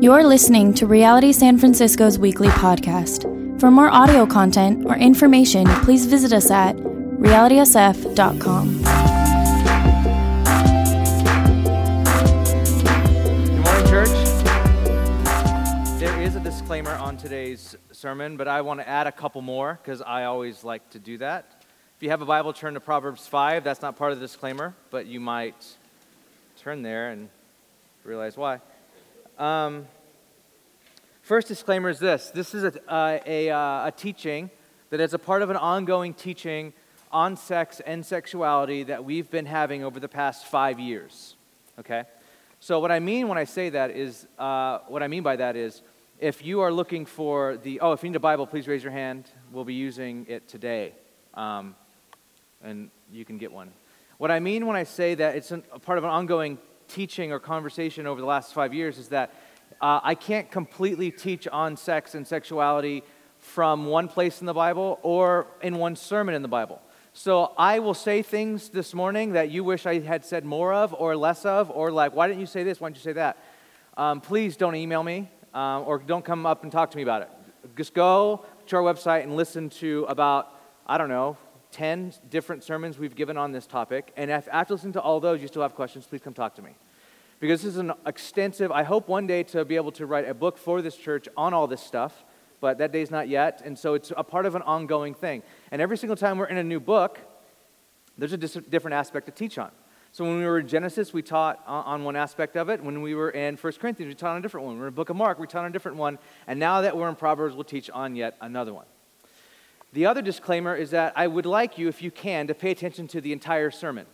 You're listening to Reality San Francisco's weekly podcast. For more audio content or information, please visit us at realitysf.com. Good morning, church. There is a disclaimer on today's sermon, but I want to add a couple more because I always like to do that. If you have a Bible, turn to Proverbs 5. That's not part of the disclaimer, but you might turn there and realize why. Um, first disclaimer is this this is a, uh, a, uh, a teaching that is a part of an ongoing teaching on sex and sexuality that we've been having over the past five years. Okay? So, what I mean when I say that is, uh, what I mean by that is, if you are looking for the, oh, if you need a Bible, please raise your hand. We'll be using it today. Um, and you can get one. What I mean when I say that it's an, a part of an ongoing teaching or conversation over the last five years is that uh, I can't completely teach on sex and sexuality from one place in the Bible or in one sermon in the Bible. So I will say things this morning that you wish I had said more of or less of, or like, why didn't you say this? Why didn't you say that? Um, please don't email me um, or don't come up and talk to me about it. Just go to our website and listen to about, I don't know, 10 different sermons we've given on this topic. And if after listening to all those you still have questions, please come talk to me. Because this is an extensive, I hope one day to be able to write a book for this church on all this stuff, but that day's not yet. And so it's a part of an ongoing thing. And every single time we're in a new book, there's a dis- different aspect to teach on. So when we were in Genesis, we taught on one aspect of it. When we were in 1 Corinthians, we taught on a different one. When we were in the book of Mark, we taught on a different one. And now that we're in Proverbs, we'll teach on yet another one. The other disclaimer is that I would like you, if you can, to pay attention to the entire sermon.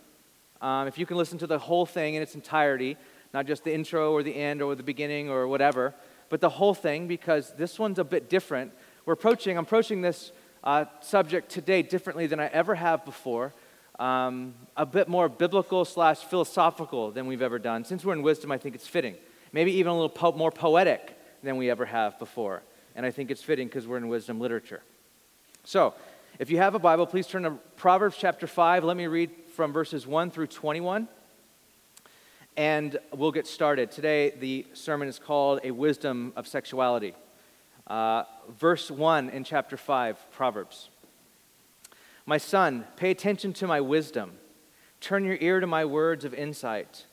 Um, if you can listen to the whole thing in its entirety, not just the intro or the end or the beginning or whatever, but the whole thing, because this one's a bit different. We're approaching, I'm approaching this uh, subject today differently than I ever have before. Um, a bit more biblical slash philosophical than we've ever done. Since we're in wisdom, I think it's fitting. Maybe even a little po- more poetic than we ever have before. And I think it's fitting because we're in wisdom literature. So, if you have a Bible, please turn to Proverbs chapter 5. Let me read from verses 1 through 21. And we'll get started. Today, the sermon is called A Wisdom of Sexuality. Uh, verse 1 in chapter 5, Proverbs. My son, pay attention to my wisdom. Turn your ear to my words of insight,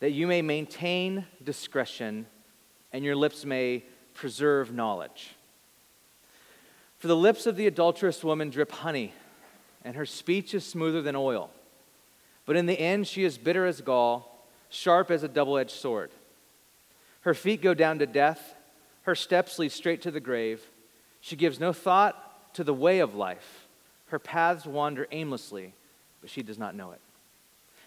that you may maintain discretion and your lips may preserve knowledge. For the lips of the adulterous woman drip honey, and her speech is smoother than oil. But in the end, she is bitter as gall, sharp as a double edged sword. Her feet go down to death, her steps lead straight to the grave. She gives no thought to the way of life. Her paths wander aimlessly, but she does not know it.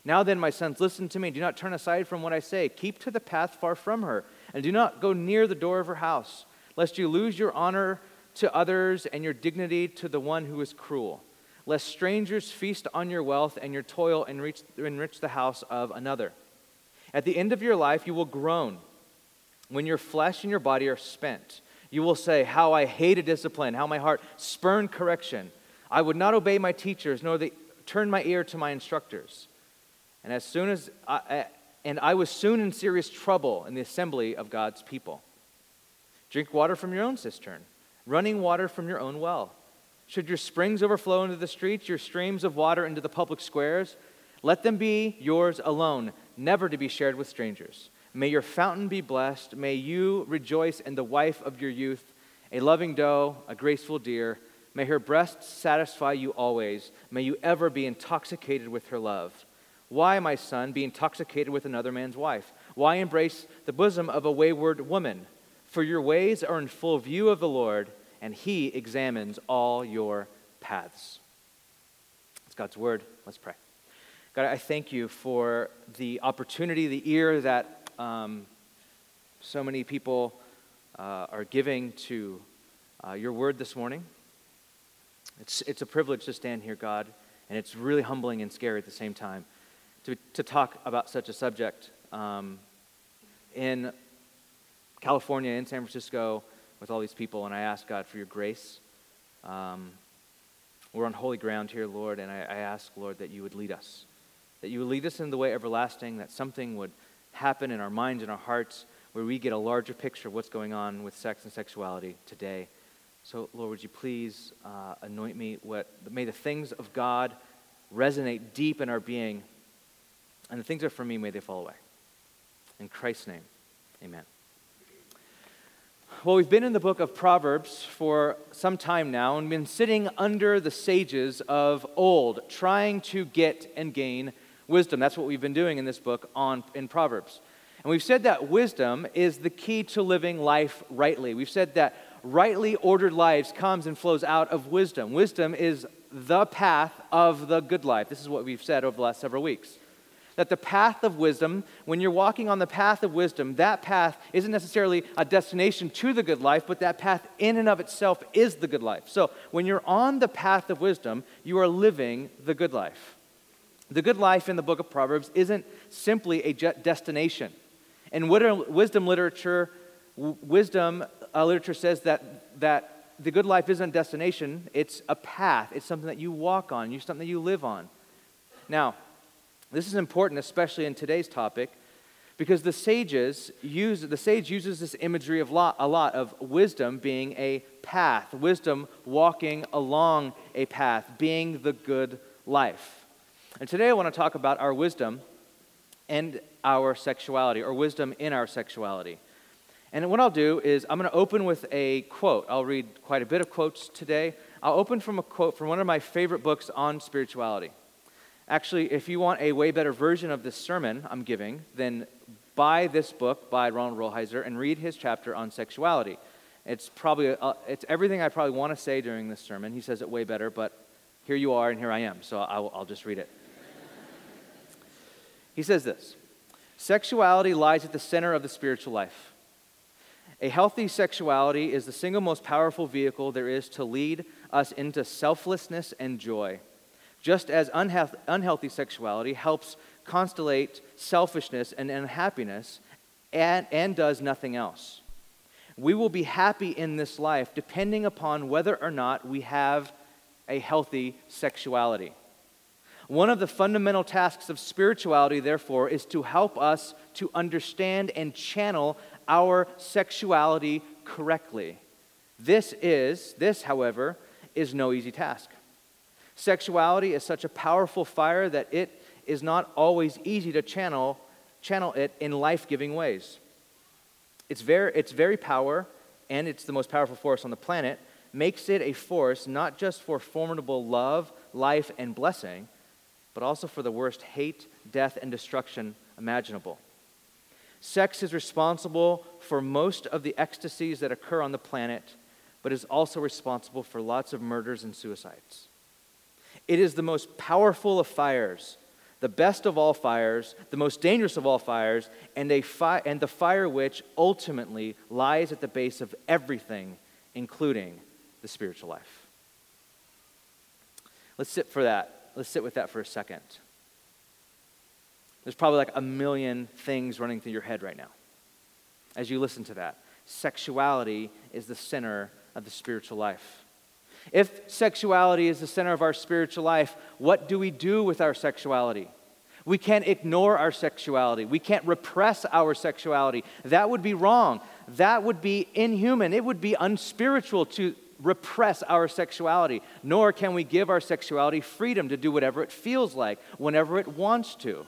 Now then, my sons, listen to me. Do not turn aside from what I say. Keep to the path far from her, and do not go near the door of her house, lest you lose your honor to others and your dignity to the one who is cruel, lest strangers feast on your wealth and your toil and enrich, enrich the house of another. At the end of your life, you will groan when your flesh and your body are spent. You will say, How I hated discipline, how my heart spurned correction. I would not obey my teachers, nor the, turn my ear to my instructors. And as soon as I, and I was soon in serious trouble in the assembly of God's people. Drink water from your own cistern running water from your own well. Should your springs overflow into the streets, your streams of water into the public squares, let them be yours alone, never to be shared with strangers. May your fountain be blessed. May you rejoice in the wife of your youth, a loving doe, a graceful deer. May her breasts satisfy you always. May you ever be intoxicated with her love. Why, my son, be intoxicated with another man's wife? Why embrace the bosom of a wayward woman? For your ways are in full view of the Lord, and he examines all your paths. It's God's word. Let's pray. God, I thank you for the opportunity, the ear that um, so many people uh, are giving to uh, your word this morning. It's, it's a privilege to stand here, God, and it's really humbling and scary at the same time to, to talk about such a subject. Um, in California and San Francisco with all these people, and I ask God for your grace. Um, we're on holy ground here, Lord, and I, I ask, Lord, that you would lead us, that you would lead us in the way everlasting, that something would happen in our minds and our hearts where we get a larger picture of what's going on with sex and sexuality today. So, Lord, would you please uh, anoint me? What, may the things of God resonate deep in our being, and the things that are for me, may they fall away. In Christ's name, amen. Well, we've been in the book of Proverbs for some time now and been sitting under the sages of old, trying to get and gain wisdom. That's what we've been doing in this book on in Proverbs. And we've said that wisdom is the key to living life rightly. We've said that rightly ordered lives comes and flows out of wisdom. Wisdom is the path of the good life. This is what we've said over the last several weeks that the path of wisdom, when you're walking on the path of wisdom, that path isn't necessarily a destination to the good life, but that path in and of itself is the good life. So when you're on the path of wisdom, you are living the good life. The good life in the book of Proverbs isn't simply a destination. In wisdom literature, wisdom uh, literature says that, that the good life isn't a destination, it's a path. It's something that you walk on, it's something that you live on. Now, this is important, especially in today's topic, because the sages use the sage uses this imagery of lot, a lot of wisdom being a path, wisdom walking along a path, being the good life. And today I want to talk about our wisdom and our sexuality, or wisdom in our sexuality. And what I'll do is I'm going to open with a quote. I'll read quite a bit of quotes today. I'll open from a quote from one of my favorite books on spirituality. Actually, if you want a way better version of this sermon I'm giving, then buy this book by Ronald Rolheiser and read his chapter on sexuality. It's probably uh, it's everything I probably want to say during this sermon. He says it way better, but here you are and here I am, so I'll, I'll just read it. he says this Sexuality lies at the center of the spiritual life. A healthy sexuality is the single most powerful vehicle there is to lead us into selflessness and joy just as unhealthy sexuality helps constellate selfishness and unhappiness and, and does nothing else. We will be happy in this life depending upon whether or not we have a healthy sexuality. One of the fundamental tasks of spirituality, therefore, is to help us to understand and channel our sexuality correctly. This is, this, however, is no easy task. Sexuality is such a powerful fire that it is not always easy to channel, channel it in life giving ways. Its very, its very power, and it's the most powerful force on the planet, makes it a force not just for formidable love, life, and blessing, but also for the worst hate, death, and destruction imaginable. Sex is responsible for most of the ecstasies that occur on the planet, but is also responsible for lots of murders and suicides. It is the most powerful of fires, the best of all fires, the most dangerous of all fires, and, a fi- and the fire which ultimately lies at the base of everything, including the spiritual life. Let's sit for that. Let's sit with that for a second. There's probably like a million things running through your head right now as you listen to that. Sexuality is the center of the spiritual life. If sexuality is the center of our spiritual life, what do we do with our sexuality? We can't ignore our sexuality. We can't repress our sexuality. That would be wrong. That would be inhuman. It would be unspiritual to repress our sexuality. Nor can we give our sexuality freedom to do whatever it feels like, whenever it wants to.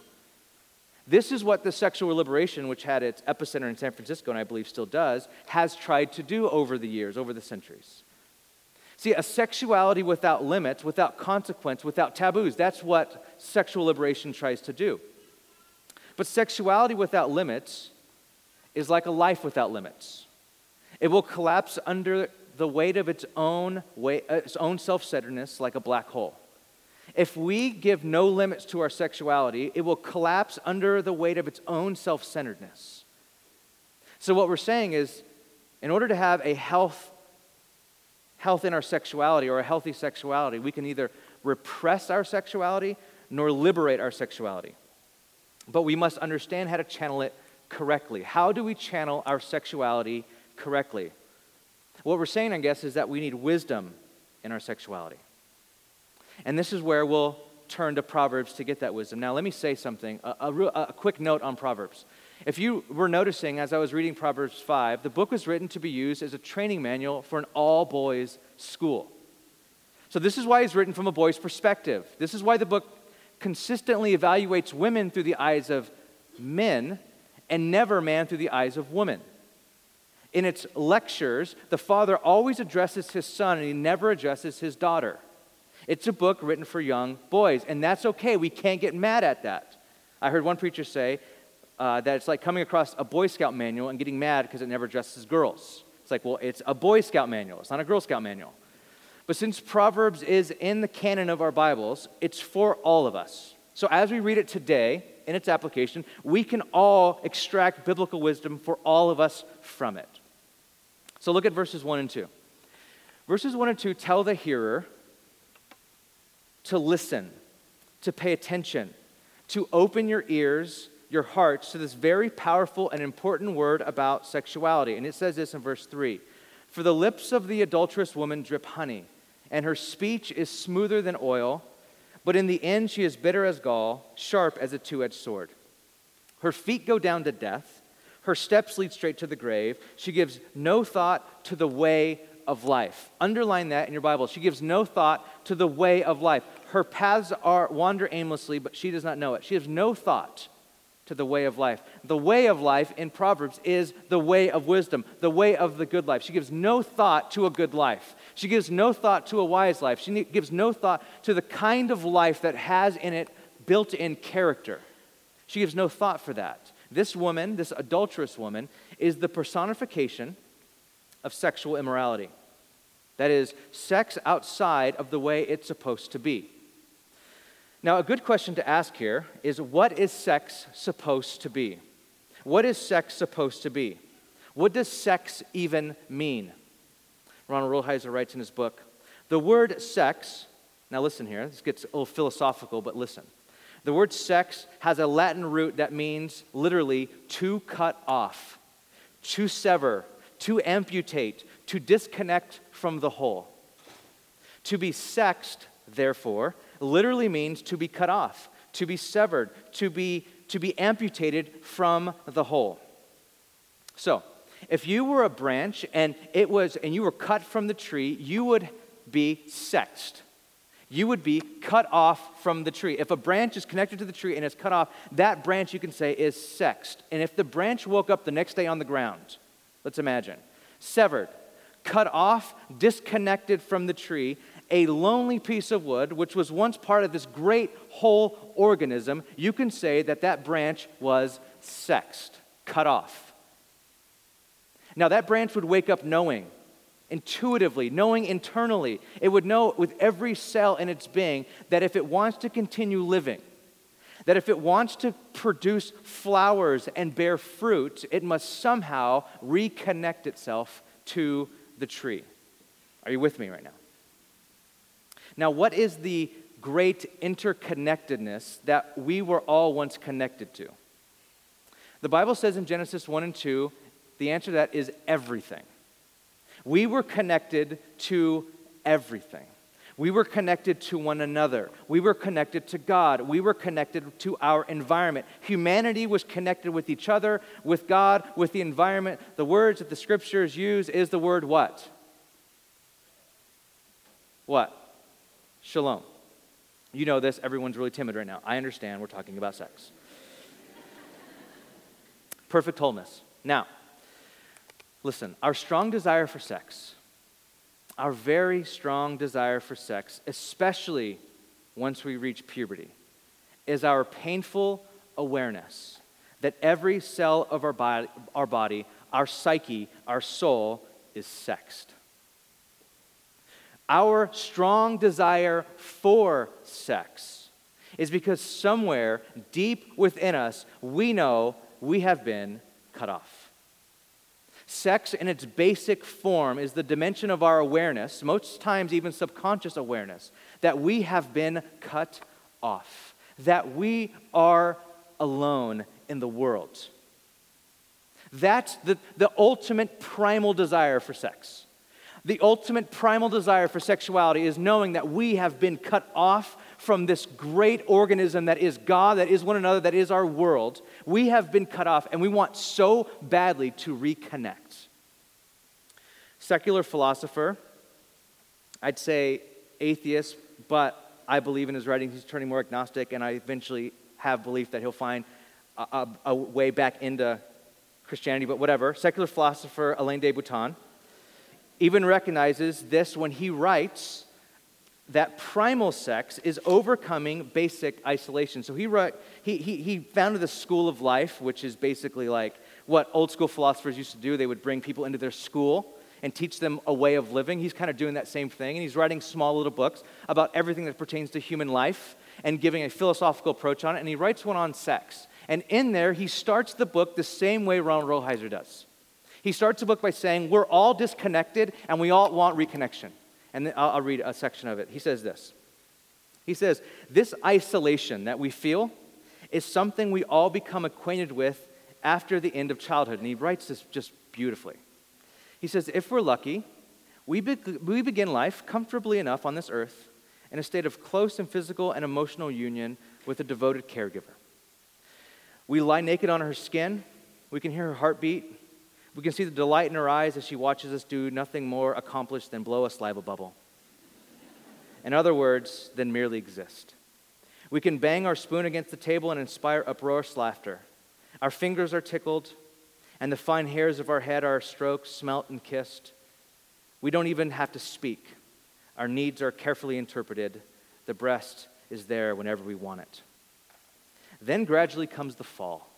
This is what the sexual liberation, which had its epicenter in San Francisco, and I believe still does, has tried to do over the years, over the centuries. See, a sexuality without limits, without consequence, without taboos, that's what sexual liberation tries to do. But sexuality without limits is like a life without limits. It will collapse under the weight of its own, uh, its own self centeredness like a black hole. If we give no limits to our sexuality, it will collapse under the weight of its own self centeredness. So, what we're saying is, in order to have a health health in our sexuality or a healthy sexuality. We can either repress our sexuality nor liberate our sexuality. But we must understand how to channel it correctly. How do we channel our sexuality correctly? What we're saying, I guess, is that we need wisdom in our sexuality. And this is where we'll turn to Proverbs to get that wisdom. Now, let me say something, a, a, a quick note on Proverbs. If you were noticing as I was reading Proverbs 5, the book was written to be used as a training manual for an all boys school. So, this is why it's written from a boy's perspective. This is why the book consistently evaluates women through the eyes of men and never man through the eyes of woman. In its lectures, the father always addresses his son and he never addresses his daughter. It's a book written for young boys, and that's okay. We can't get mad at that. I heard one preacher say uh, that it's like coming across a Boy Scout manual and getting mad because it never addresses girls. It's like, well, it's a Boy Scout manual, it's not a Girl Scout manual. But since Proverbs is in the canon of our Bibles, it's for all of us. So as we read it today, in its application, we can all extract biblical wisdom for all of us from it. So look at verses 1 and 2. Verses 1 and 2 tell the hearer to listen, to pay attention, to open your ears, your hearts to this very powerful and important word about sexuality. And it says this in verse 3 For the lips of the adulterous woman drip honey, and her speech is smoother than oil but in the end, she is bitter as gall, sharp as a two edged sword. Her feet go down to death, her steps lead straight to the grave. She gives no thought to the way of life. Underline that in your Bible. She gives no thought to the way of life. Her paths are wander aimlessly, but she does not know it. She has no thought to the way of life. The way of life in Proverbs is the way of wisdom, the way of the good life. She gives no thought to a good life. She gives no thought to a wise life. She gives no thought to the kind of life that has in it built in character. She gives no thought for that. This woman, this adulterous woman, is the personification of sexual immorality. That is, sex outside of the way it's supposed to be. Now, a good question to ask here is what is sex supposed to be? What is sex supposed to be? What does sex even mean? Ronald Rolheiser writes in his book The word sex, now listen here, this gets a little philosophical, but listen. The word sex has a Latin root that means literally to cut off, to sever, to amputate, to disconnect from the whole. To be sexed, therefore, literally means to be cut off, to be severed, to be, to be amputated from the whole. So, if you were a branch and it was and you were cut from the tree, you would be sexed. You would be cut off from the tree. If a branch is connected to the tree and it's cut off, that branch you can say is sexed. And if the branch woke up the next day on the ground, let's imagine, severed, cut off, disconnected from the tree, a lonely piece of wood, which was once part of this great whole organism, you can say that that branch was sexed, cut off. Now, that branch would wake up knowing, intuitively, knowing internally. It would know with every cell in its being that if it wants to continue living, that if it wants to produce flowers and bear fruit, it must somehow reconnect itself to the tree. Are you with me right now? Now, what is the great interconnectedness that we were all once connected to? The Bible says in Genesis 1 and 2 the answer to that is everything. We were connected to everything. We were connected to one another. We were connected to God. We were connected to our environment. Humanity was connected with each other, with God, with the environment. The words that the scriptures use is the word what? What? Shalom. You know this, everyone's really timid right now. I understand we're talking about sex. Perfect wholeness. Now, Listen, our strong desire for sex, our very strong desire for sex, especially once we reach puberty, is our painful awareness that every cell of our body, our, body, our psyche, our soul is sexed. Our strong desire for sex is because somewhere deep within us, we know we have been cut off. Sex, in its basic form, is the dimension of our awareness, most times even subconscious awareness, that we have been cut off, that we are alone in the world. That's the, the ultimate primal desire for sex. The ultimate primal desire for sexuality is knowing that we have been cut off from this great organism that is God, that is one another, that is our world. We have been cut off, and we want so badly to reconnect. Secular philosopher, I'd say atheist, but I believe in his writings he's turning more agnostic, and I eventually have belief that he'll find a, a, a way back into Christianity, but whatever. Secular philosopher Alain de Botton even recognizes this when he writes that primal sex is overcoming basic isolation. So he, wrote, he, he, he founded the school of life, which is basically like what old school philosophers used to do. They would bring people into their school and teach them a way of living. He's kind of doing that same thing, and he's writing small little books about everything that pertains to human life and giving a philosophical approach on it. And he writes one on sex. And in there, he starts the book the same way Ronald Rolheiser does. He starts the book by saying, We're all disconnected and we all want reconnection. And I'll, I'll read a section of it. He says this He says, This isolation that we feel is something we all become acquainted with after the end of childhood. And he writes this just beautifully. He says, If we're lucky, we, be- we begin life comfortably enough on this earth in a state of close and physical and emotional union with a devoted caregiver. We lie naked on her skin. We can hear her heartbeat. We can see the delight in her eyes as she watches us do nothing more accomplished than blow a saliva bubble. In other words, than merely exist. We can bang our spoon against the table and inspire uproarious laughter. Our fingers are tickled, and the fine hairs of our head are stroked, smelt, and kissed. We don't even have to speak. Our needs are carefully interpreted. The breast is there whenever we want it. Then gradually comes the fall.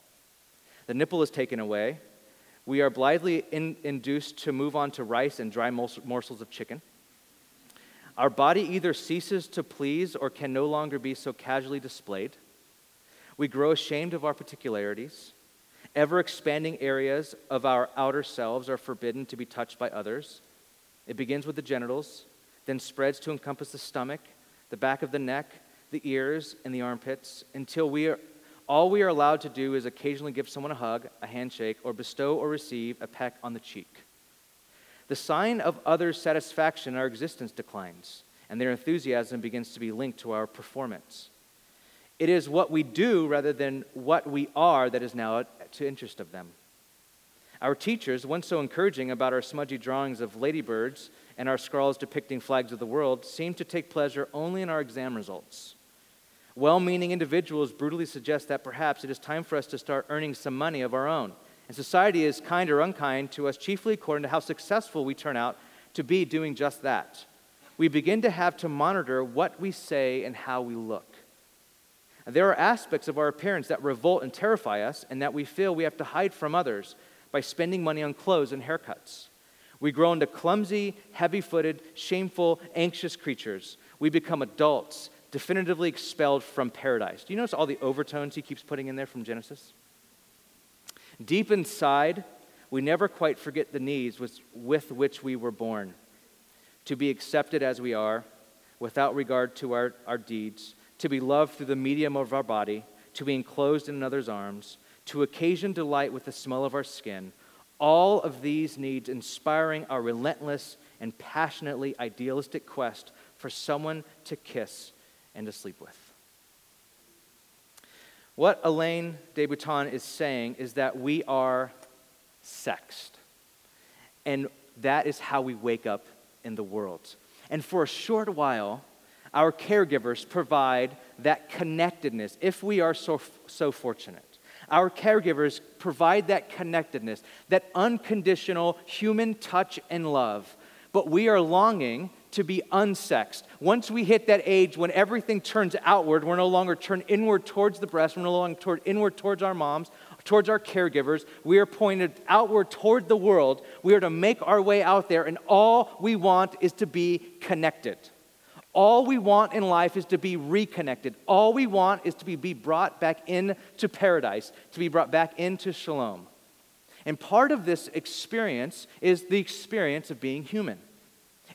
The nipple is taken away. We are blithely in, induced to move on to rice and dry morsels of chicken. Our body either ceases to please or can no longer be so casually displayed. We grow ashamed of our particularities. Ever expanding areas of our outer selves are forbidden to be touched by others. It begins with the genitals, then spreads to encompass the stomach, the back of the neck, the ears, and the armpits, until we are, all we are allowed to do is occasionally give someone a hug, a handshake, or bestow or receive a peck on the cheek. The sign of others' satisfaction in our existence declines, and their enthusiasm begins to be linked to our performance. It is what we do rather than what we are that is now to interest of them. Our teachers, once so encouraging about our smudgy drawings of ladybirds and our scrawls depicting flags of the world, seem to take pleasure only in our exam results. Well meaning individuals brutally suggest that perhaps it is time for us to start earning some money of our own. And society is kind or unkind to us chiefly according to how successful we turn out to be doing just that. We begin to have to monitor what we say and how we look. There are aspects of our appearance that revolt and terrify us, and that we feel we have to hide from others by spending money on clothes and haircuts. We grow into clumsy, heavy footed, shameful, anxious creatures. We become adults definitively expelled from paradise. Do you notice all the overtones he keeps putting in there from Genesis? Deep inside, we never quite forget the needs with, which we were born to be accepted as we are, without regard to our, our deeds, to be loved through the medium of our body, to be enclosed in another's arms, to occasion delight with the smell of our skin. All of these needs inspiring our relentless and passionately idealistic quest for someone to kiss and to sleep with. What Alain de Botton is saying is that we are sexed. And that is how we wake up in the world. And for a short while, our caregivers provide that connectedness if we are so, so fortunate. Our caregivers provide that connectedness, that unconditional human touch and love. But we are longing to be unsexed. Once we hit that age when everything turns outward, we're no longer turned inward towards the breast, we're no longer turned inward towards our moms, towards our caregivers. We are pointed outward toward the world. We are to make our way out there, and all we want is to be connected. All we want in life is to be reconnected. All we want is to be, be brought back into paradise, to be brought back into shalom. And part of this experience is the experience of being human.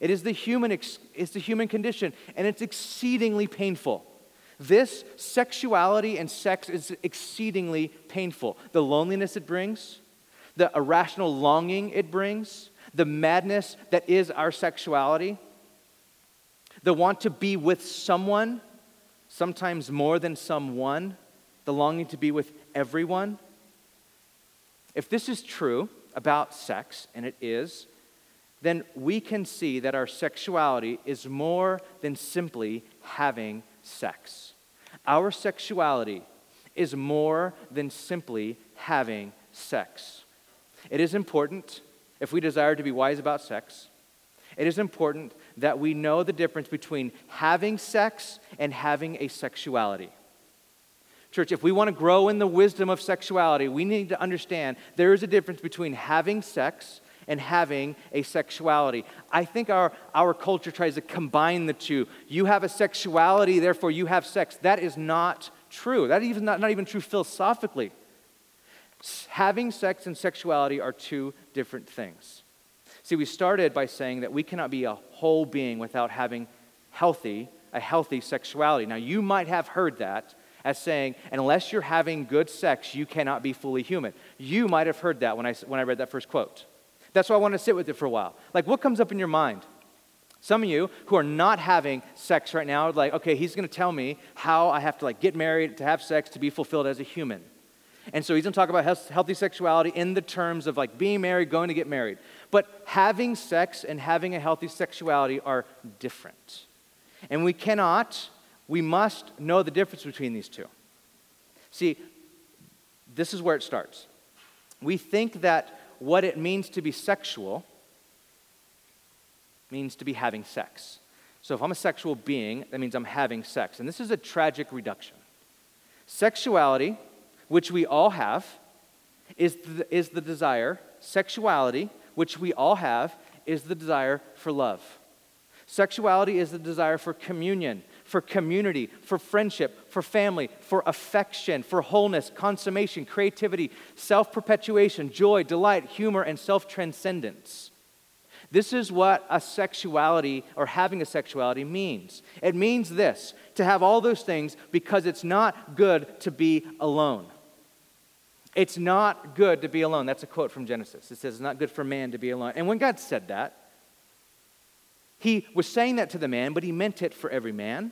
It is the human, it's the human condition, and it's exceedingly painful. This sexuality and sex is exceedingly painful. The loneliness it brings, the irrational longing it brings, the madness that is our sexuality, the want to be with someone sometimes more than someone, the longing to be with everyone. If this is true about sex, and it is, then we can see that our sexuality is more than simply having sex. Our sexuality is more than simply having sex. It is important, if we desire to be wise about sex, it is important that we know the difference between having sex and having a sexuality. Church, if we want to grow in the wisdom of sexuality, we need to understand there is a difference between having sex and having a sexuality. I think our, our culture tries to combine the two. You have a sexuality, therefore you have sex. That is not true. That is not, not even true philosophically. Having sex and sexuality are two different things. See, we started by saying that we cannot be a whole being without having healthy, a healthy sexuality. Now, you might have heard that as saying, unless you're having good sex, you cannot be fully human. You might have heard that when I, when I read that first quote. That's why I want to sit with it for a while. Like, what comes up in your mind? Some of you who are not having sex right now, like, okay, he's going to tell me how I have to like get married, to have sex, to be fulfilled as a human. And so he's going to talk about healthy sexuality in the terms of like being married, going to get married. But having sex and having a healthy sexuality are different. And we cannot, we must know the difference between these two. See, this is where it starts. We think that what it means to be sexual means to be having sex. So if I'm a sexual being, that means I'm having sex. And this is a tragic reduction. Sexuality, which we all have, is the, is the desire. Sexuality, which we all have, is the desire for love. Sexuality is the desire for communion, for community, for friendship, for family, for affection, for wholeness, consummation, creativity, self perpetuation, joy, delight, humor, and self transcendence. This is what a sexuality or having a sexuality means. It means this to have all those things because it's not good to be alone. It's not good to be alone. That's a quote from Genesis. It says, It's not good for man to be alone. And when God said that, he was saying that to the man, but he meant it for every man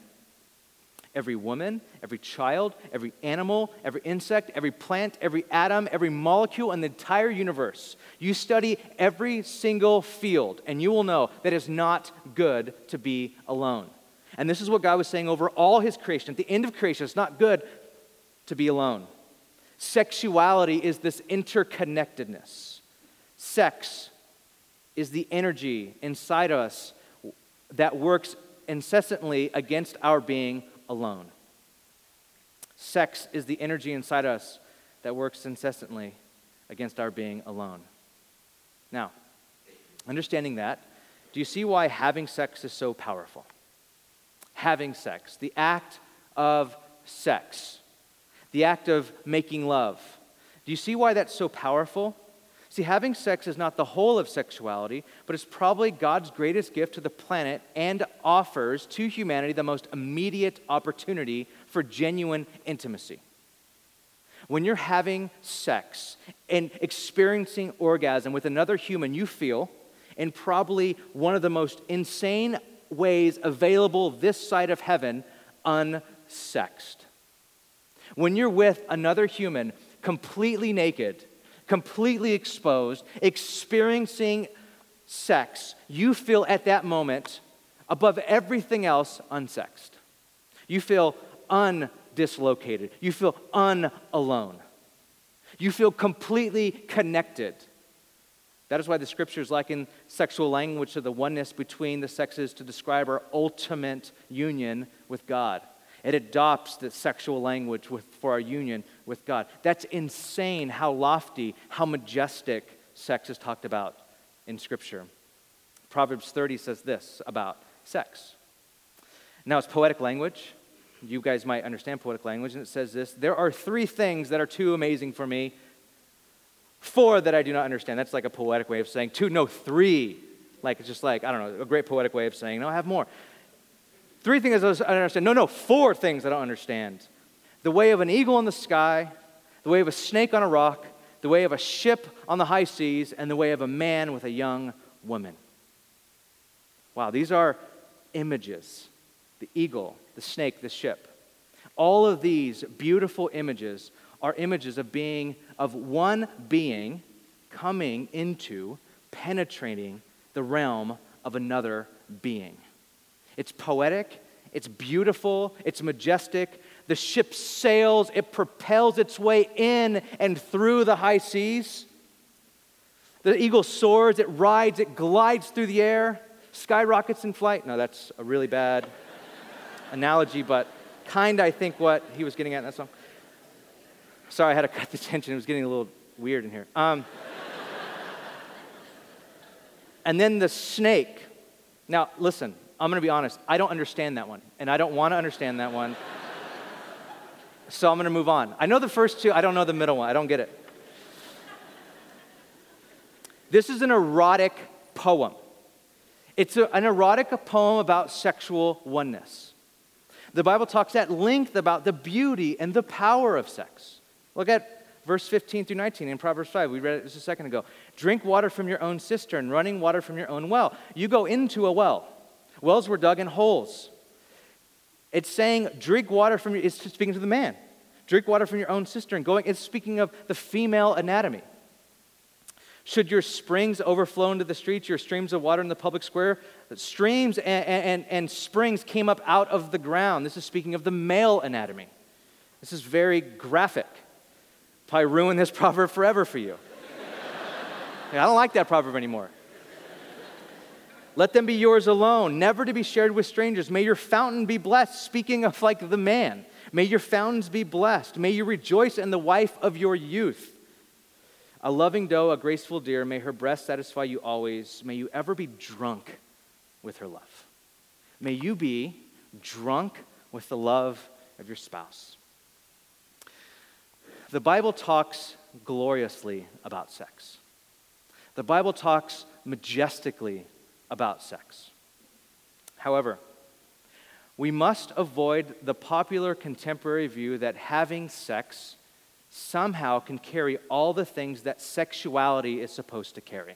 every woman, every child, every animal, every insect, every plant, every atom, every molecule in the entire universe. You study every single field, and you will know that it's not good to be alone. And this is what God was saying over all his creation. At the end of creation, it's not good to be alone. Sexuality is this interconnectedness. Sex is the energy inside us that works incessantly against our being alone. Sex is the energy inside us that works incessantly against our being alone. Now, understanding that, do you see why having sex is so powerful? Having sex, the act of sex, the act of making love. Do you see why that's so powerful? See, having sex is not the whole of sexuality, but it's probably God's greatest gift to the planet and offers to humanity the most immediate opportunity for genuine intimacy. When you're having sex and experiencing orgasm with another human, you feel, in probably one of the most insane ways available this side of heaven, unsexed. When you're with another human completely naked, completely exposed, experiencing sex, you feel at that moment, above everything else, unsexed. You feel undislocated. You feel unalone. You feel completely connected. That is why the scriptures liken sexual language to the oneness between the sexes to describe our ultimate union with God. It adopts the sexual language with, for our union with God. That's insane how lofty, how majestic sex is talked about in Scripture. Proverbs 30 says this about sex. Now, it's poetic language. You guys might understand poetic language, and it says this There are three things that are too amazing for me, four that I do not understand. That's like a poetic way of saying two, no, three. Like, it's just like, I don't know, a great poetic way of saying, no, I have more. Three things I don't understand. No, no, four things I don't understand. The way of an eagle in the sky, the way of a snake on a rock, the way of a ship on the high seas, and the way of a man with a young woman. Wow, these are images the eagle, the snake, the ship. All of these beautiful images are images of being, of one being coming into, penetrating the realm of another being. It's poetic, it's beautiful, it's majestic. The ship sails, it propels its way in and through the high seas. The eagle soars, it rides, it glides through the air, skyrockets in flight. No, that's a really bad analogy, but kind, I think, what he was getting at in that song. Sorry, I had to cut the tension. It was getting a little weird in here. Um, and then the snake. Now, listen, I'm going to be honest. I don't understand that one, and I don't want to understand that one. so I'm going to move on. I know the first two, I don't know the middle one. I don't get it. This is an erotic poem. It's a, an erotic poem about sexual oneness. The Bible talks at length about the beauty and the power of sex. Look at verse 15 through 19 in Proverbs 5. We read it just a second ago. Drink water from your own cistern, running water from your own well. You go into a well. Wells were dug in holes. It's saying, drink water from your, it's speaking to the man. Drink water from your own cistern. Going, it's speaking of the female anatomy. Should your springs overflow into the streets, your streams of water in the public square? Streams and, and, and springs came up out of the ground. This is speaking of the male anatomy. This is very graphic. Probably ruin this proverb forever for you. I don't like that proverb anymore. Let them be yours alone, never to be shared with strangers. May your fountain be blessed. Speaking of like the man, may your fountains be blessed. May you rejoice in the wife of your youth. A loving doe, a graceful deer, may her breast satisfy you always. May you ever be drunk with her love. May you be drunk with the love of your spouse. The Bible talks gloriously about sex. The Bible talks majestically about sex. However, we must avoid the popular contemporary view that having sex somehow can carry all the things that sexuality is supposed to carry.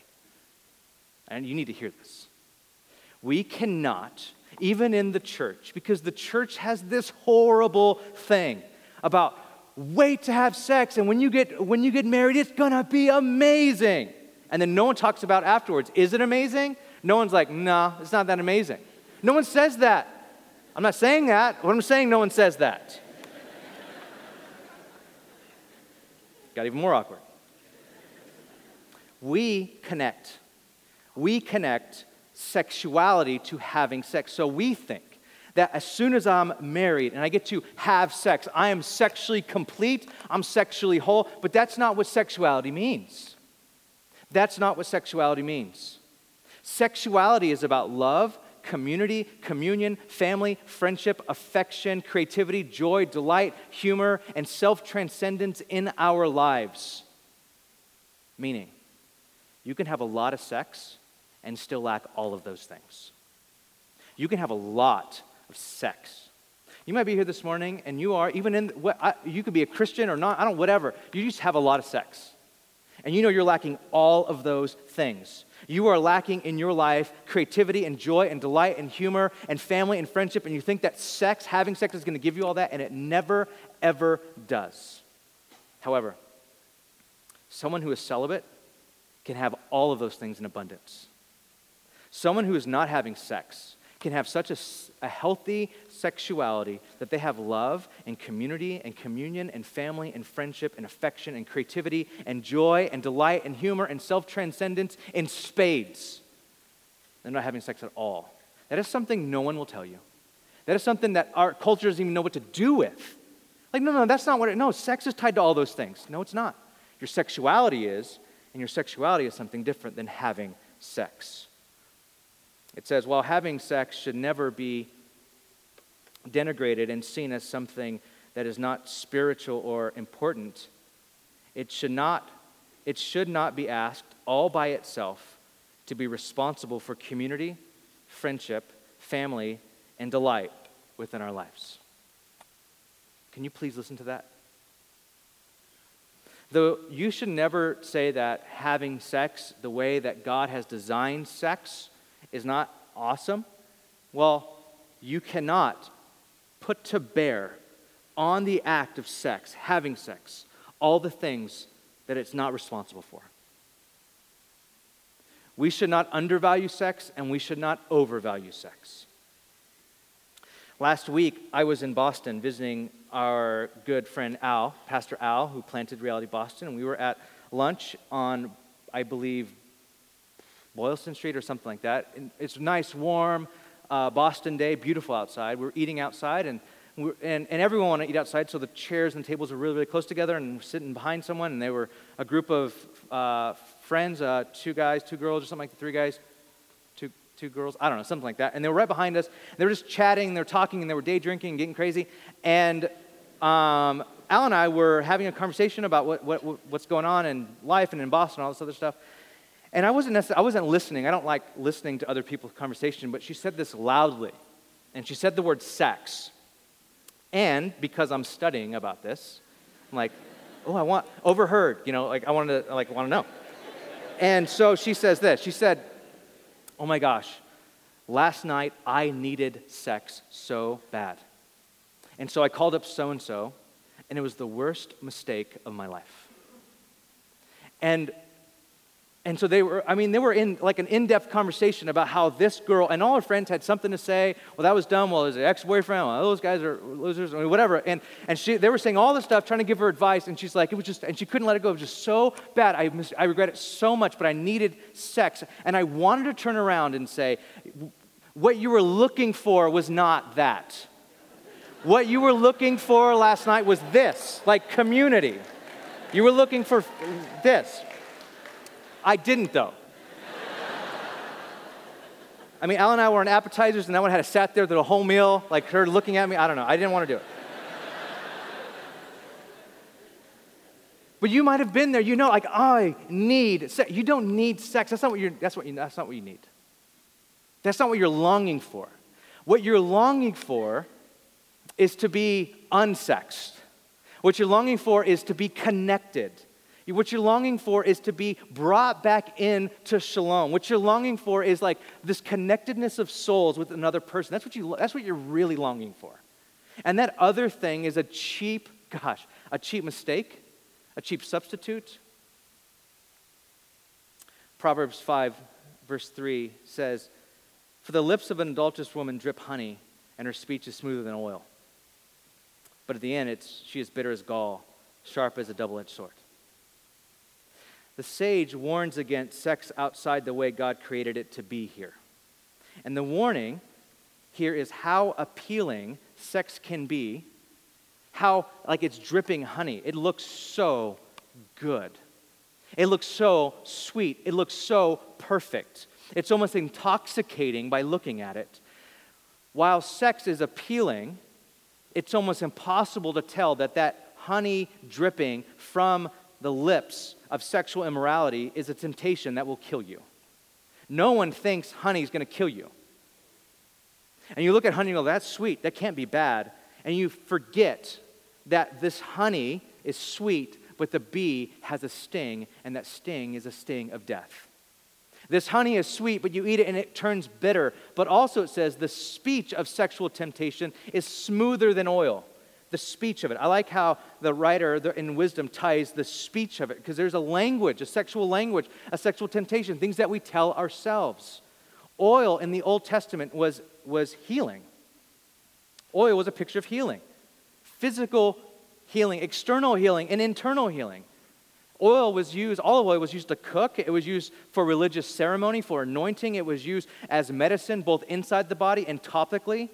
And you need to hear this. We cannot, even in the church, because the church has this horrible thing about wait to have sex, and when you get, when you get married, it's gonna be amazing. And then no one talks about afterwards. Is it amazing? No one's like, nah, it's not that amazing. No one says that. I'm not saying that. What I'm saying, no one says that. Got even more awkward. We connect. We connect sexuality to having sex. So we think that as soon as I'm married and I get to have sex, I am sexually complete, I'm sexually whole, but that's not what sexuality means. That's not what sexuality means. Sexuality is about love, community, communion, family, friendship, affection, creativity, joy, delight, humor, and self transcendence in our lives. Meaning, you can have a lot of sex and still lack all of those things. You can have a lot of sex. You might be here this morning and you are, even in, what you could be a Christian or not, I don't, whatever. You just have a lot of sex. And you know you're lacking all of those things. You are lacking in your life creativity and joy and delight and humor and family and friendship, and you think that sex, having sex, is going to give you all that, and it never, ever does. However, someone who is celibate can have all of those things in abundance. Someone who is not having sex can have such a, a healthy sexuality that they have love and community and communion and family and friendship and affection and creativity and joy and delight and humor and self transcendence in spades. They're not having sex at all. That is something no one will tell you. That is something that our culture doesn't even know what to do with. Like, no, no, that's not what it, no, sex is tied to all those things. No, it's not. Your sexuality is, and your sexuality is something different than having sex. It says, while having sex should never be denigrated and seen as something that is not spiritual or important, it should not, it should not be asked all by itself to be responsible for community, friendship, family, and delight within our lives. Can you please listen to that? Though you should never say that having sex the way that God has designed sex is not awesome? Well, you cannot put to bear on the act of sex, having sex, all the things that it's not responsible for. We should not undervalue sex and we should not overvalue sex. Last week, I was in Boston visiting our good friend Al, Pastor Al, who planted Reality Boston, and we were at lunch on, I believe, Boylston Street or something like that. And it's a nice, warm uh, Boston day, beautiful outside. We're eating outside, and, and, and everyone wanted to eat outside, so the chairs and tables were really, really close together, and we're sitting behind someone, and they were a group of uh, friends, uh, two guys, two girls, or something like that, three guys, two, two girls, I don't know, something like that. And they were right behind us. They were just chatting, they were talking, and they were day drinking getting crazy. And um, Al and I were having a conversation about what, what, what's going on in life and in Boston, all this other stuff. And I wasn't, necessarily, I wasn't listening. I don't like listening to other people's conversation, but she said this loudly. And she said the word sex. And because I'm studying about this, I'm like, oh, I want, overheard, you know, like I wanted to, like, want to know. And so she says this. She said, oh my gosh, last night I needed sex so bad. And so I called up so and so, and it was the worst mistake of my life. And and so they were, I mean, they were in like an in depth conversation about how this girl and all her friends had something to say. Well, that was dumb. Well, there's an ex boyfriend. Well, those guys are losers, I mean, whatever. And, and she, they were saying all this stuff, trying to give her advice. And she's like, it was just, and she couldn't let it go. It was just so bad. I, I regret it so much, but I needed sex. And I wanted to turn around and say, what you were looking for was not that. What you were looking for last night was this, like community. You were looking for this. I didn't, though. I mean, Al and I were on appetizers, and that one had to sat there the whole meal, like her looking at me. I don't know. I didn't want to do it. But you might have been there. You know, like I need sex. You don't need sex. That's not what you're. That's what you. That's not what you need. That's not what you're longing for. What you're longing for is to be unsexed. What you're longing for is to be connected. What you're longing for is to be brought back into shalom. What you're longing for is like this connectedness of souls with another person. That's what, you, that's what you're really longing for. And that other thing is a cheap, gosh, a cheap mistake, a cheap substitute. Proverbs 5, verse 3 says, For the lips of an adulterous woman drip honey, and her speech is smoother than oil. But at the end, it's, she is bitter as gall, sharp as a double edged sword. The sage warns against sex outside the way God created it to be here. And the warning here is how appealing sex can be, how, like, it's dripping honey. It looks so good. It looks so sweet. It looks so perfect. It's almost intoxicating by looking at it. While sex is appealing, it's almost impossible to tell that that honey dripping from the lips of sexual immorality is a temptation that will kill you. No one thinks honey is going to kill you. And you look at honey and go, that's sweet, that can't be bad. And you forget that this honey is sweet, but the bee has a sting, and that sting is a sting of death. This honey is sweet, but you eat it and it turns bitter. But also, it says the speech of sexual temptation is smoother than oil the speech of it. I like how the writer in wisdom ties the speech of it because there's a language, a sexual language, a sexual temptation, things that we tell ourselves. Oil in the Old Testament was, was healing. Oil was a picture of healing physical healing, external healing, and internal healing. Oil was used, olive oil was used to cook. It was used for religious ceremony, for anointing. It was used as medicine, both inside the body and topically.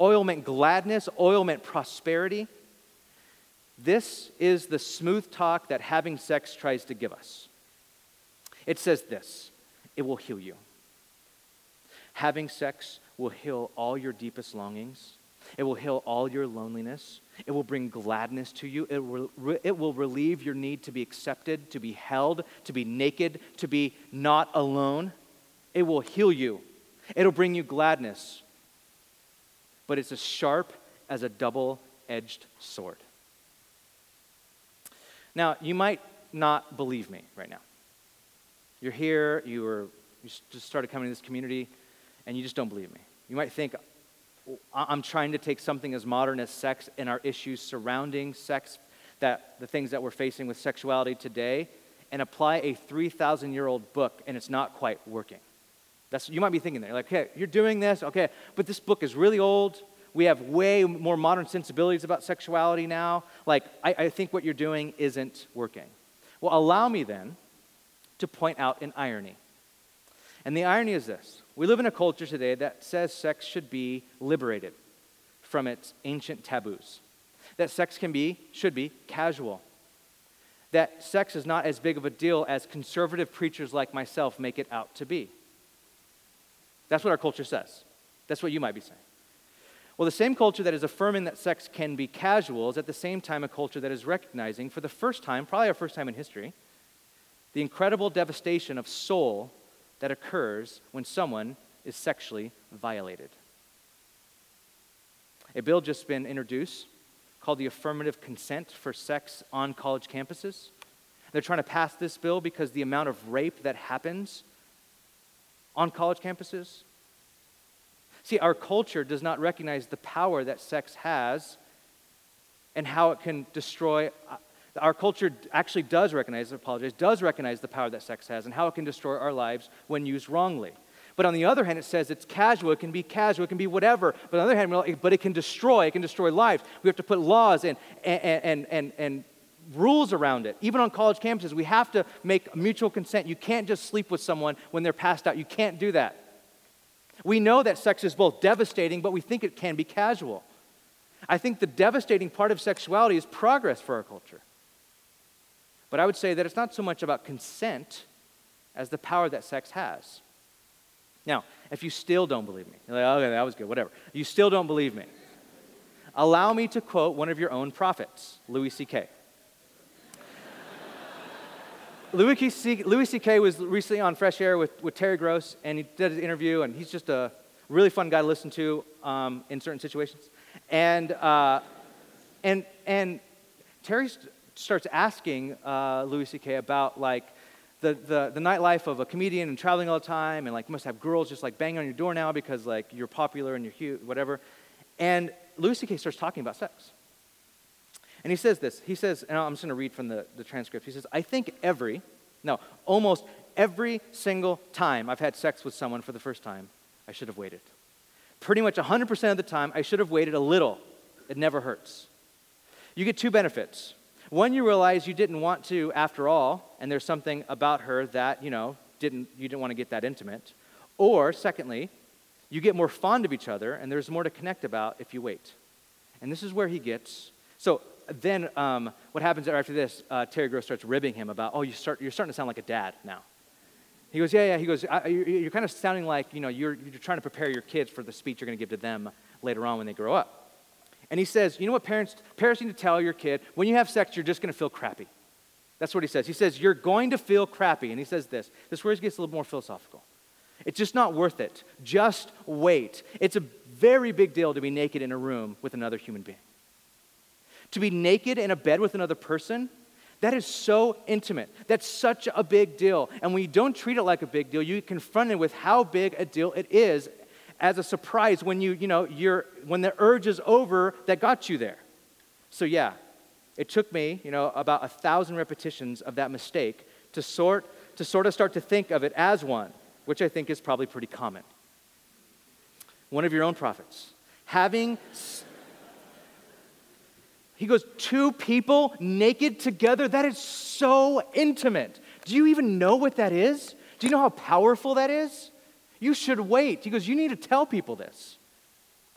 Oil meant gladness, oil meant prosperity. This is the smooth talk that having sex tries to give us. It says this it will heal you. Having sex will heal all your deepest longings. It will heal all your loneliness. It will bring gladness to you. It will, it will relieve your need to be accepted, to be held, to be naked, to be not alone. It will heal you. It'll bring you gladness but it's as sharp as a double edged sword. Now, you might not believe me right now. You're here, you, were, you just started coming to this community, and you just don't believe me. You might think, I'm trying to take something as modern as sex and our issues surrounding sex, that the things that we're facing with sexuality today, and apply a 3,000 year old book, and it's not quite working. That's, you might be thinking there, like, okay, you're doing this, okay, but this book is really old. We have way more modern sensibilities about sexuality now. Like, I, I think what you're doing isn't working. Well, allow me then to point out an irony. And the irony is this we live in a culture today that says sex should be liberated from its ancient taboos, that sex can be, should be, casual, that sex is not as big of a deal as conservative preachers like myself make it out to be. That's what our culture says. That's what you might be saying. Well, the same culture that is affirming that sex can be casual is at the same time a culture that is recognizing for the first time, probably our first time in history, the incredible devastation of soul that occurs when someone is sexually violated. A bill just been introduced called the Affirmative Consent for Sex on College Campuses. They're trying to pass this bill because the amount of rape that happens on college campuses See, our culture does not recognize the power that sex has and how it can destroy. Uh, our culture actually does recognize, I apologize, does recognize the power that sex has and how it can destroy our lives when used wrongly. But on the other hand, it says it's casual, it can be casual, it can be whatever. But on the other hand, but it can destroy, it can destroy lives. We have to put laws and, and, and, and, and rules around it. Even on college campuses, we have to make mutual consent. You can't just sleep with someone when they're passed out. You can't do that. We know that sex is both devastating, but we think it can be casual. I think the devastating part of sexuality is progress for our culture. But I would say that it's not so much about consent as the power that sex has. Now, if you still don't believe me, you're like, okay, that was good, whatever. You still don't believe me. Allow me to quote one of your own prophets, Louis C.K. Louis C.K. was recently on Fresh Air with, with Terry Gross, and he did his interview, and he's just a really fun guy to listen to um, in certain situations. And, uh, and, and Terry st- starts asking uh, Louis C.K. about, like, the, the, the nightlife of a comedian and traveling all the time, and, like, must have girls just, like, banging on your door now because, like, you're popular and you're cute, whatever. And Louis C.K. starts talking about sex. And he says this. He says, and I'm just going to read from the, the transcript. He says, I think every, no, almost every single time I've had sex with someone for the first time, I should have waited. Pretty much 100% of the time, I should have waited a little. It never hurts. You get two benefits. One, you realize you didn't want to after all, and there's something about her that, you know, didn't, you didn't want to get that intimate. Or, secondly, you get more fond of each other, and there's more to connect about if you wait. And this is where he gets. So, then um, what happens after this, uh, Terry Gross starts ribbing him about, oh, you start, you're starting to sound like a dad now. He goes, yeah, yeah. He goes, you're kind of sounding like, you know, you're, you're trying to prepare your kids for the speech you're going to give to them later on when they grow up. And he says, you know what parents, parents need to tell your kid, when you have sex, you're just going to feel crappy. That's what he says. He says, you're going to feel crappy. And he says this. This he gets a little more philosophical. It's just not worth it. Just wait. It's a very big deal to be naked in a room with another human being. To be naked in a bed with another person, that is so intimate. That's such a big deal. And when you don't treat it like a big deal, you confront it with how big a deal it is as a surprise when you, you know, you're, when the urge is over that got you there. So yeah, it took me, you know, about a thousand repetitions of that mistake to sort, to sort of start to think of it as one, which I think is probably pretty common. One of your own prophets, having he goes, Two people naked together? That is so intimate. Do you even know what that is? Do you know how powerful that is? You should wait. He goes, You need to tell people this.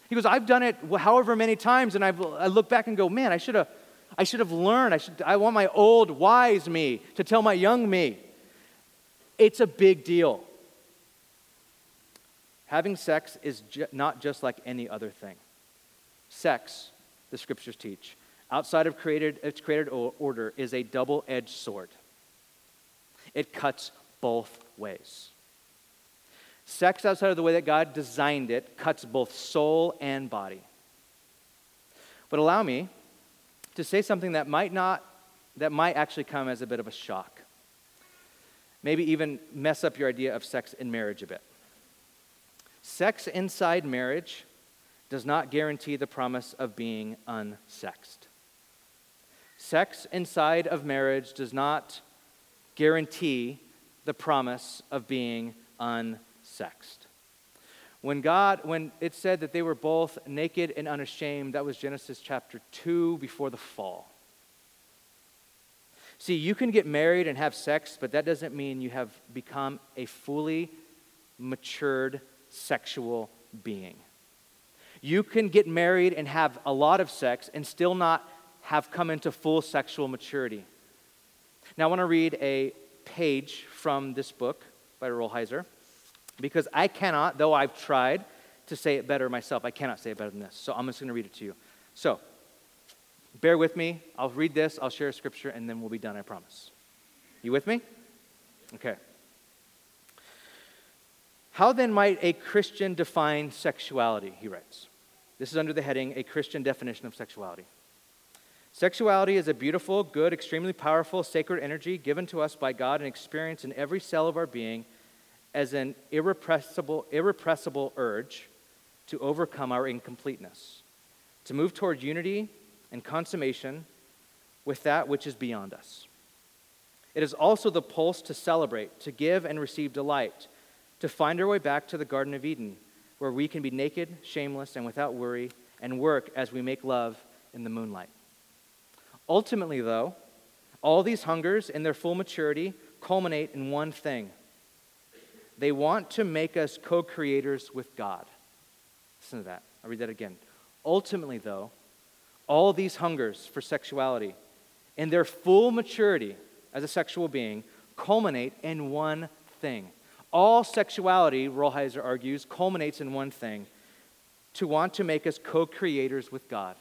He goes, I've done it however many times, and I've, I look back and go, Man, I should have. I should have learned. I, should, I want my old, wise me to tell my young me. It's a big deal. Having sex is ju- not just like any other thing. Sex, the scriptures teach, outside of created, its created order is a double edged sword. It cuts both ways. Sex outside of the way that God designed it cuts both soul and body. But allow me to say something that might not, that might actually come as a bit of a shock. Maybe even mess up your idea of sex in marriage a bit. Sex inside marriage does not guarantee the promise of being unsexed. Sex inside of marriage does not guarantee the promise of being unsexed. When God, when it said that they were both naked and unashamed, that was Genesis chapter 2 before the fall. See, you can get married and have sex, but that doesn't mean you have become a fully matured sexual being. You can get married and have a lot of sex and still not have come into full sexual maturity. Now, I want to read a page from this book by Rolheiser because I cannot, though I've tried to say it better myself, I cannot say it better than this. So I'm just going to read it to you. So, bear with me. I'll read this, I'll share a scripture, and then we'll be done, I promise. You with me? Okay. How then might a Christian define sexuality? He writes. This is under the heading A Christian Definition of Sexuality. Sexuality is a beautiful, good, extremely powerful, sacred energy given to us by God and experienced in every cell of our being as an irrepressible, irrepressible urge to overcome our incompleteness, to move toward unity and consummation with that which is beyond us. It is also the pulse to celebrate, to give and receive delight, to find our way back to the Garden of Eden, where we can be naked, shameless, and without worry, and work as we make love in the moonlight. Ultimately, though, all these hungers in their full maturity culminate in one thing they want to make us co creators with God. Listen to that. I'll read that again. Ultimately, though, all these hungers for sexuality in their full maturity as a sexual being culminate in one thing. All sexuality, Rolheiser argues, culminates in one thing to want to make us co creators with God.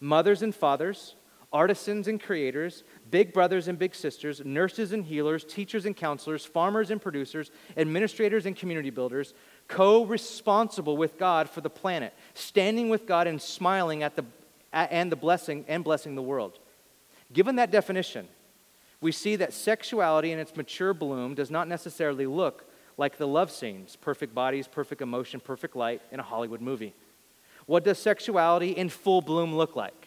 Mothers and fathers, artisans and creators, big brothers and big sisters, nurses and healers, teachers and counselors, farmers and producers, administrators and community builders, co responsible with God for the planet, standing with God and smiling at the, and the blessing and blessing the world. Given that definition, we see that sexuality in its mature bloom does not necessarily look like the love scenes perfect bodies, perfect emotion, perfect light in a Hollywood movie. What does sexuality in full bloom look like?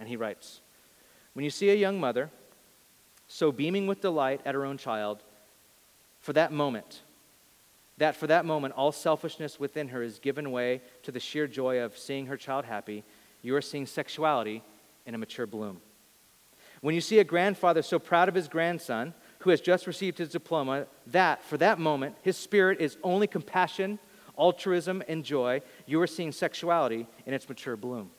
And he writes When you see a young mother so beaming with delight at her own child, for that moment, that for that moment all selfishness within her is given way to the sheer joy of seeing her child happy, you are seeing sexuality in a mature bloom. When you see a grandfather so proud of his grandson who has just received his diploma, that for that moment his spirit is only compassion, altruism, and joy, you are seeing sexuality in its mature bloom.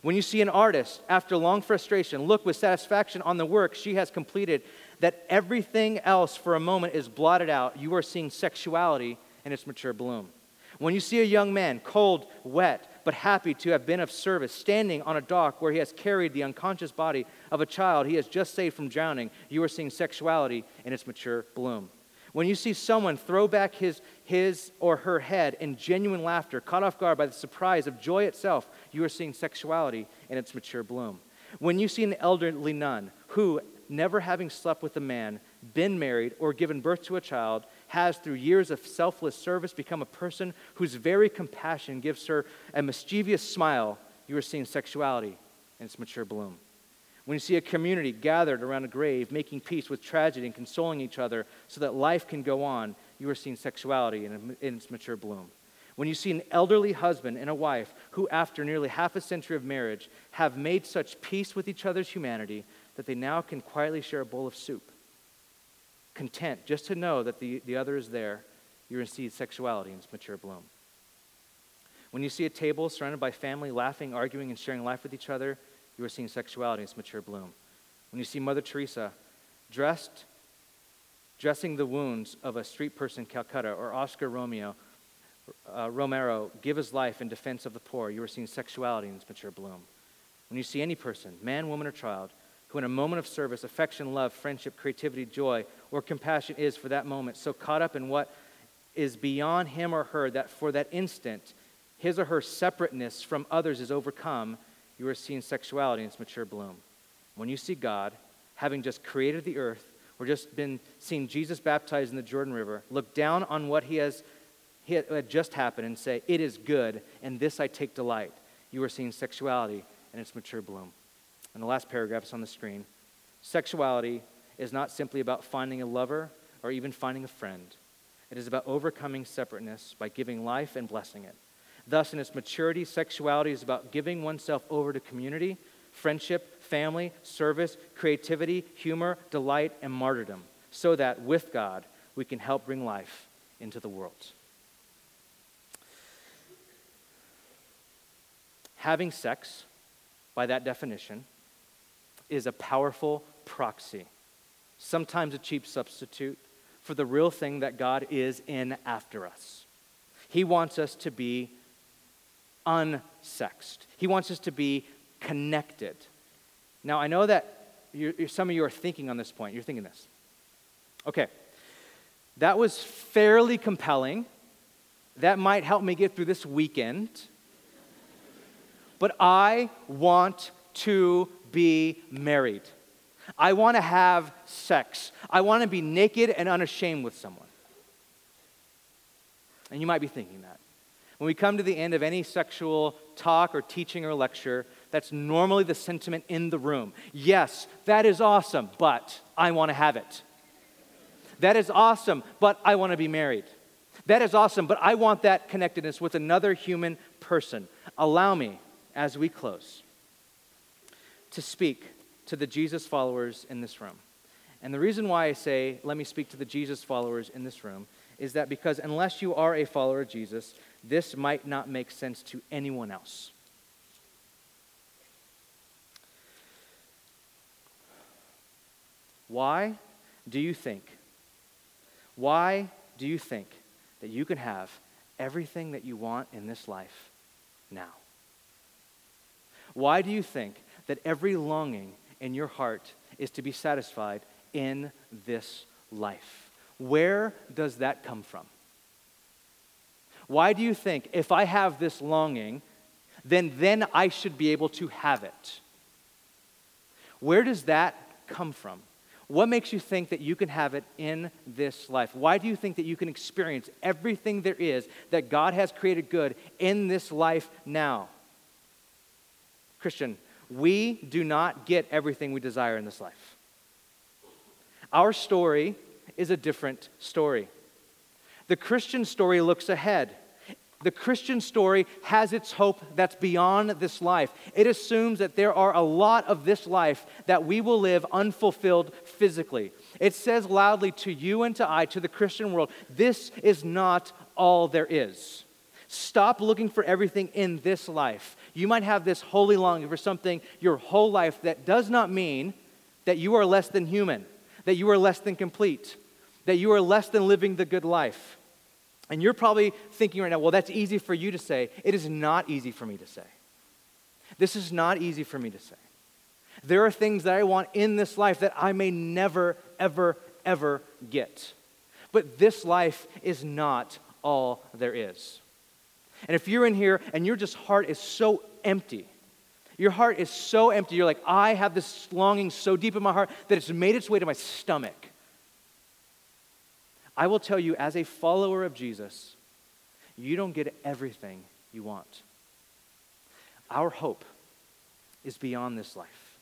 When you see an artist, after long frustration, look with satisfaction on the work she has completed, that everything else for a moment is blotted out, you are seeing sexuality in its mature bloom. When you see a young man, cold, wet, but happy to have been of service, standing on a dock where he has carried the unconscious body of a child he has just saved from drowning, you are seeing sexuality in its mature bloom. When you see someone throw back his, his or her head in genuine laughter, caught off guard by the surprise of joy itself, you are seeing sexuality in its mature bloom. When you see an elderly nun who, never having slept with a man, been married, or given birth to a child, has, through years of selfless service, become a person whose very compassion gives her a mischievous smile, you are seeing sexuality in its mature bloom. When you see a community gathered around a grave, making peace with tragedy and consoling each other so that life can go on, you are seeing sexuality in, its mature bloom. When you see an elderly husband and a wife who, after nearly half a century of marriage, have made such peace with each other's humanity that they now can quietly share a bowl of soup, content just to know that the, the other is there, you're seeing sexuality in its mature bloom. When you see a table surrounded by family laughing, arguing, and sharing life with each other, you are seeing sexuality in its mature bloom. When you see Mother Teresa dressed, dressing the wounds of a street person in Calcutta, or Oscar Romeo, uh, Romero give his life in defense of the poor, you are seeing sexuality in its mature bloom. When you see any person, man, woman, or child, who in a moment of service, affection, love, friendship, creativity, joy, or compassion is for that moment so caught up in what is beyond him or her that for that instant, his or her separateness from others is overcome, you are seeing sexuality in its mature bloom. When you see God, having just created the earth, or just been seeing Jesus baptized in the Jordan River, look down on what he has had just happened and say, It is good, and this I take delight. You are seeing sexuality in its mature bloom. And the last paragraph is on the screen. Sexuality is not simply about finding a lover or even finding a friend. It is about overcoming separateness by giving life and blessing it. Thus, in its maturity, sexuality is about giving oneself over to community, friendship, family, service, creativity, humor, delight, and martyrdom, so that with God, we can help bring life into the world. Having sex, by that definition, is a powerful proxy, sometimes a cheap substitute for the real thing that God is in after us. He wants us to be unsexed, He wants us to be connected. Now, I know that you're, some of you are thinking on this point. You're thinking this. Okay, that was fairly compelling. That might help me get through this weekend. But I want to be married. I want to have sex. I want to be naked and unashamed with someone. And you might be thinking that. When we come to the end of any sexual talk or teaching or lecture, that's normally the sentiment in the room. Yes, that is awesome, but I want to have it. That is awesome, but I want to be married. That is awesome, but I want that connectedness with another human person. Allow me, as we close, to speak to the Jesus followers in this room. And the reason why I say, let me speak to the Jesus followers in this room, is that because unless you are a follower of Jesus, this might not make sense to anyone else. Why do you think? Why do you think that you can have everything that you want in this life now? Why do you think that every longing in your heart is to be satisfied in this life. Where does that come from? Why do you think if I have this longing, then then I should be able to have it? Where does that come from? What makes you think that you can have it in this life? Why do you think that you can experience everything there is that God has created good in this life now? Christian, we do not get everything we desire in this life. Our story is a different story. The Christian story looks ahead. The Christian story has its hope that's beyond this life. It assumes that there are a lot of this life that we will live unfulfilled physically. It says loudly to you and to I, to the Christian world, this is not all there is. Stop looking for everything in this life. You might have this holy longing for something your whole life that does not mean that you are less than human, that you are less than complete, that you are less than living the good life. And you're probably thinking right now, well, that's easy for you to say. It is not easy for me to say. This is not easy for me to say. There are things that I want in this life that I may never, ever, ever get. But this life is not all there is. And if you're in here and your just heart is so empty, your heart is so empty, you're like, I have this longing so deep in my heart that it's made its way to my stomach. I will tell you, as a follower of Jesus, you don't get everything you want. Our hope is beyond this life.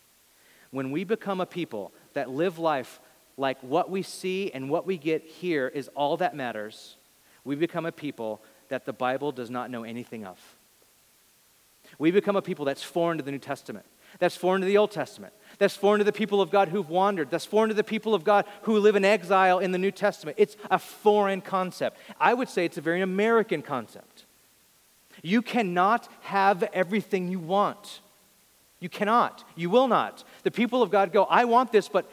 When we become a people that live life like what we see and what we get here is all that matters, we become a people that the Bible does not know anything of. We become a people that's foreign to the New Testament, that's foreign to the Old Testament, that's foreign to the people of God who've wandered, that's foreign to the people of God who live in exile in the New Testament. It's a foreign concept. I would say it's a very American concept. You cannot have everything you want. You cannot. You will not. The people of God go, I want this, but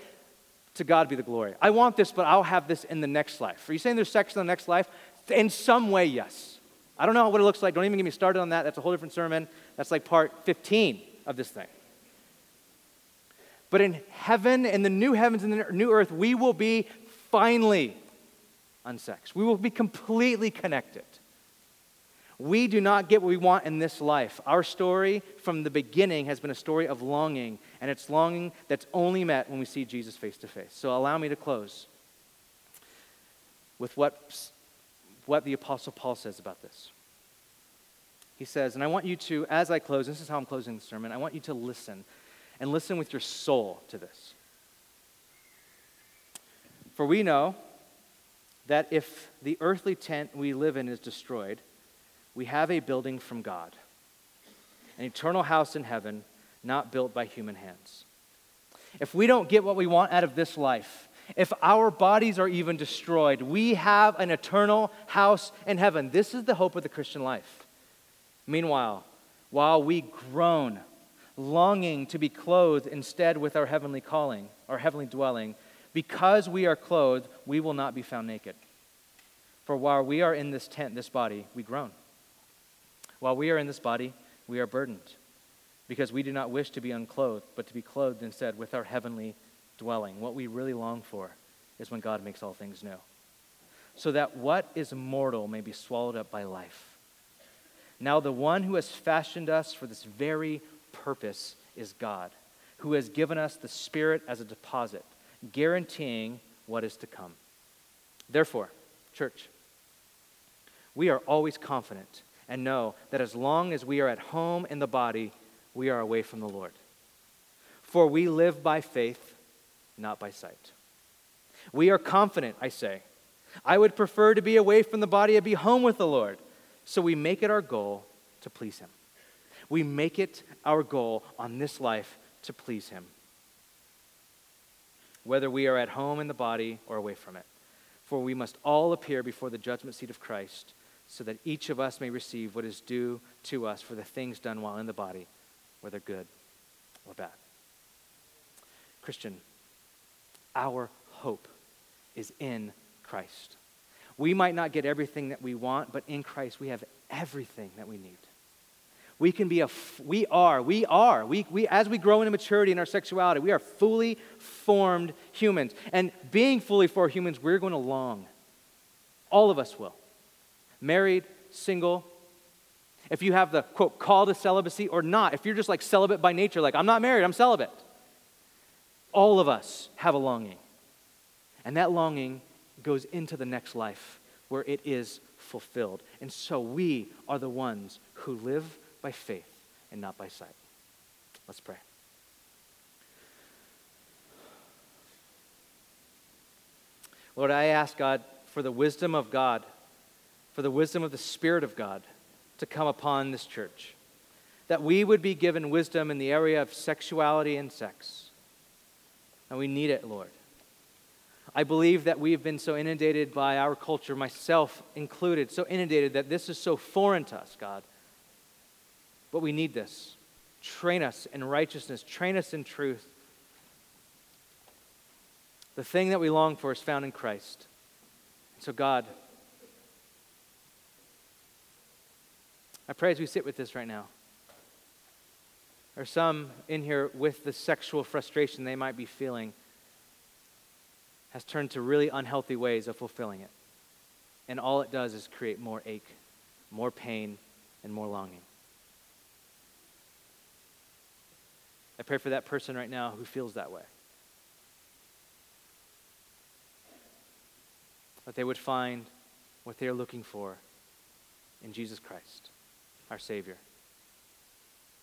to God be the glory. I want this, but I'll have this in the next life. Are you saying there's sex in the next life? In some way, yes. I don't know what it looks like. Don't even get me started on that. That's a whole different sermon. That's like part 15 of this thing. But in heaven, in the new heavens and the new earth, we will be finally unsexed. We will be completely connected. We do not get what we want in this life. Our story from the beginning has been a story of longing, and it's longing that's only met when we see Jesus face to face. So allow me to close with what what the Apostle Paul says about this. He says, and I want you to, as I close, this is how I'm closing the sermon, I want you to listen and listen with your soul to this. For we know that if the earthly tent we live in is destroyed, we have a building from God, an eternal house in heaven, not built by human hands. If we don't get what we want out of this life, if our bodies are even destroyed, we have an eternal house in heaven. This is the hope of the Christian life. Meanwhile, while we groan, longing to be clothed instead with our heavenly calling, our heavenly dwelling, because we are clothed, we will not be found naked. For while we are in this tent, this body, we groan. While we are in this body, we are burdened, because we do not wish to be unclothed, but to be clothed instead with our heavenly dwelling. What we really long for is when God makes all things new. So that what is mortal may be swallowed up by life. Now, the one who has fashioned us for this very purpose is God, who has given us the Spirit as a deposit, guaranteeing what is to come. Therefore, church, we are always confident and know that as long as we are at home in the body, we are away from the Lord. For we live by faith, not by sight. We are confident, I say. I would prefer to be away from the body and be home with the Lord. So we make it our goal to please Him. We make it our goal on this life to please Him, whether we are at home in the body or away from it. For we must all appear before the judgment seat of Christ, so that each of us may receive what is due to us for the things done while in the body, whether good or bad. Christian, our hope is in Christ. We might not get everything that we want, but in Christ we have everything that we need. We can be a, we are, we are, we, we, as we grow into maturity in our sexuality, we are fully formed humans. And being fully formed humans, we're going to long. All of us will. Married, single, if you have the quote call to celibacy or not, if you're just like celibate by nature, like I'm not married, I'm celibate. All of us have a longing. And that longing goes into the next life where it is fulfilled. And so we are the ones who live by faith and not by sight. Let's pray. Lord, I ask God for the wisdom of God, for the wisdom of the Spirit of God to come upon this church. That we would be given wisdom in the area of sexuality and sex. And we need it, Lord. I believe that we've been so inundated by our culture, myself included, so inundated that this is so foreign to us, God. But we need this. Train us in righteousness, train us in truth. The thing that we long for is found in Christ. So, God, I pray as we sit with this right now. There are some in here with the sexual frustration they might be feeling has turned to really unhealthy ways of fulfilling it. And all it does is create more ache, more pain, and more longing. I pray for that person right now who feels that way. That they would find what they are looking for in Jesus Christ, our Savior,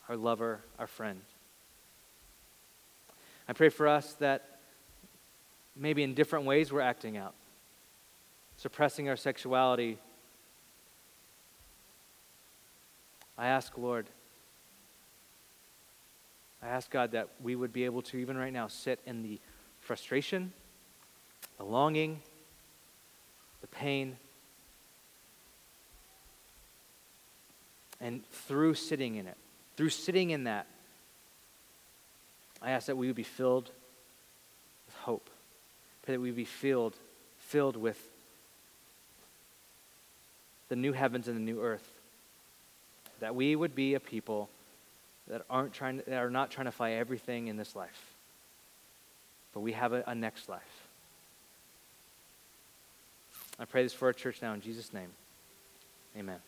our lover, our friend. I pray for us that maybe in different ways we're acting out, suppressing our sexuality. I ask, Lord, I ask God that we would be able to, even right now, sit in the frustration, the longing, the pain, and through sitting in it, through sitting in that, I ask that we would be filled with hope. Pray that we would be filled, filled with the new heavens and the new earth. That we would be a people that aren't trying that are not trying to fight everything in this life. But we have a, a next life. I pray this for our church now in Jesus' name. Amen.